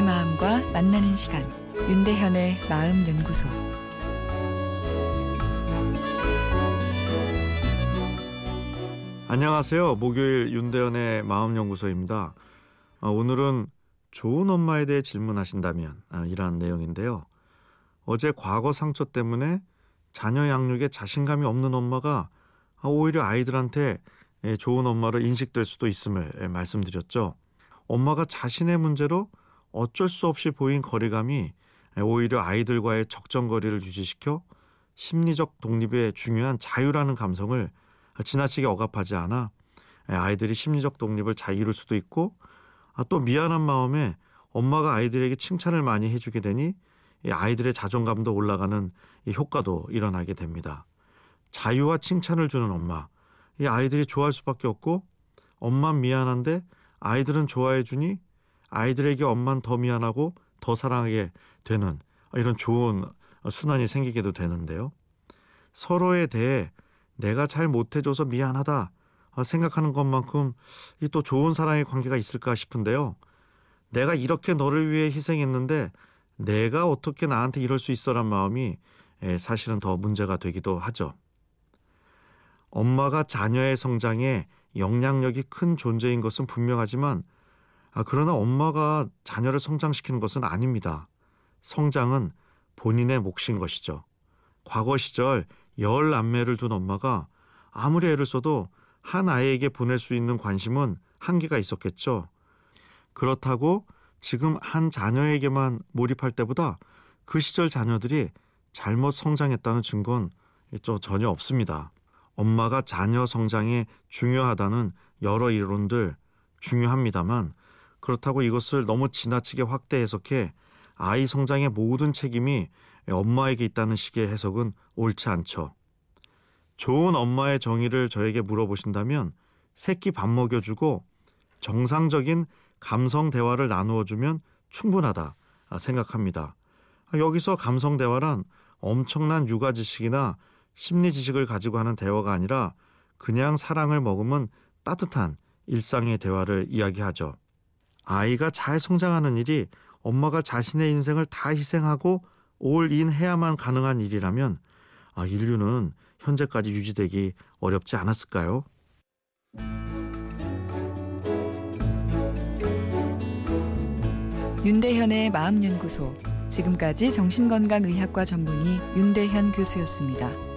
만나는 시간 윤대현의 마음 연구소 안녕하세요. 목요일 윤대현의 마음 연구소입니다. 어, 오늘은 좋은 엄마에 대해 질문하신다면 아, 이러한 내용인데요. 어제 과거 상처 때문에 자녀 양육에 자신감이 없는 엄마가 오히려 아이들한테 예, 좋은 엄마로 인식될 수도 있음을 예, 말씀드렸죠. 엄마가 자신의 문제로 어쩔 수 없이 보인 거리감이 예, 오히려 아이들과의 적정거리를 유지시켜 심리적 독립에 중요한 자유라는 감성을 지나치게 억압하지 않아 아이들이 심리적 독립을 잘 이룰 수도 있고 아, 또 미안한 마음에 엄마가 아이들에게 칭찬을 많이 해주게 되니 아이들의 자존감도 올라가는 효과도 일어나게 됩니다. 자유와 칭찬을 주는 엄마, 이 아이들이 좋아할 수밖에 없고 엄마 미안한데 아이들은 좋아해 주니 아이들에게 엄마는 더 미안하고 더 사랑하게 되는 이런 좋은 순환이 생기게도 되는데요. 서로에 대해 내가 잘 못해줘서 미안하다 생각하는 것만큼 또 좋은 사랑의 관계가 있을까 싶은데요. 내가 이렇게 너를 위해 희생했는데 내가 어떻게 나한테 이럴 수 있어란 마음이 사실은 더 문제가 되기도 하죠. 엄마가 자녀의 성장에 영향력이 큰 존재인 것은 분명하지만 아, 그러나 엄마가 자녀를 성장시키는 것은 아닙니다. 성장은 본인의 몫인 것이죠. 과거 시절 열 남매를 둔 엄마가 아무리 애를 써도 한 아이에게 보낼 수 있는 관심은 한계가 있었겠죠. 그렇다고 지금 한 자녀에게만 몰입할 때보다 그 시절 자녀들이 잘못 성장했다는 증거는 전혀 없습니다. 엄마가 자녀 성장에 중요하다는 여러 이론들 중요합니다만 그렇다고 이것을 너무 지나치게 확대 해석해 아이 성장의 모든 책임이 엄마에게 있다는 식의 해석은 옳지 않죠. 좋은 엄마의 정의를 저에게 물어보신다면 새끼 밥 먹여주고 정상적인 감성 대화를 나누어 주면 충분하다 생각합니다. 여기서 감성 대화란 엄청난 육아 지식이나 심리 지식을 가지고 하는 대화가 아니라 그냥 사랑을 머금은 따뜻한 일상의 대화를 이야기하죠. 아이가 잘 성장하는 일이 엄마가 자신의 인생을 다 희생하고 올인 해야만 가능한 일이라면 아, 인류는 현재까지 유지되기 어렵지 않았을까요? 윤대현의 마음연구소 지금까지 정신건강의학과 전문의 윤대현 교수였습니다.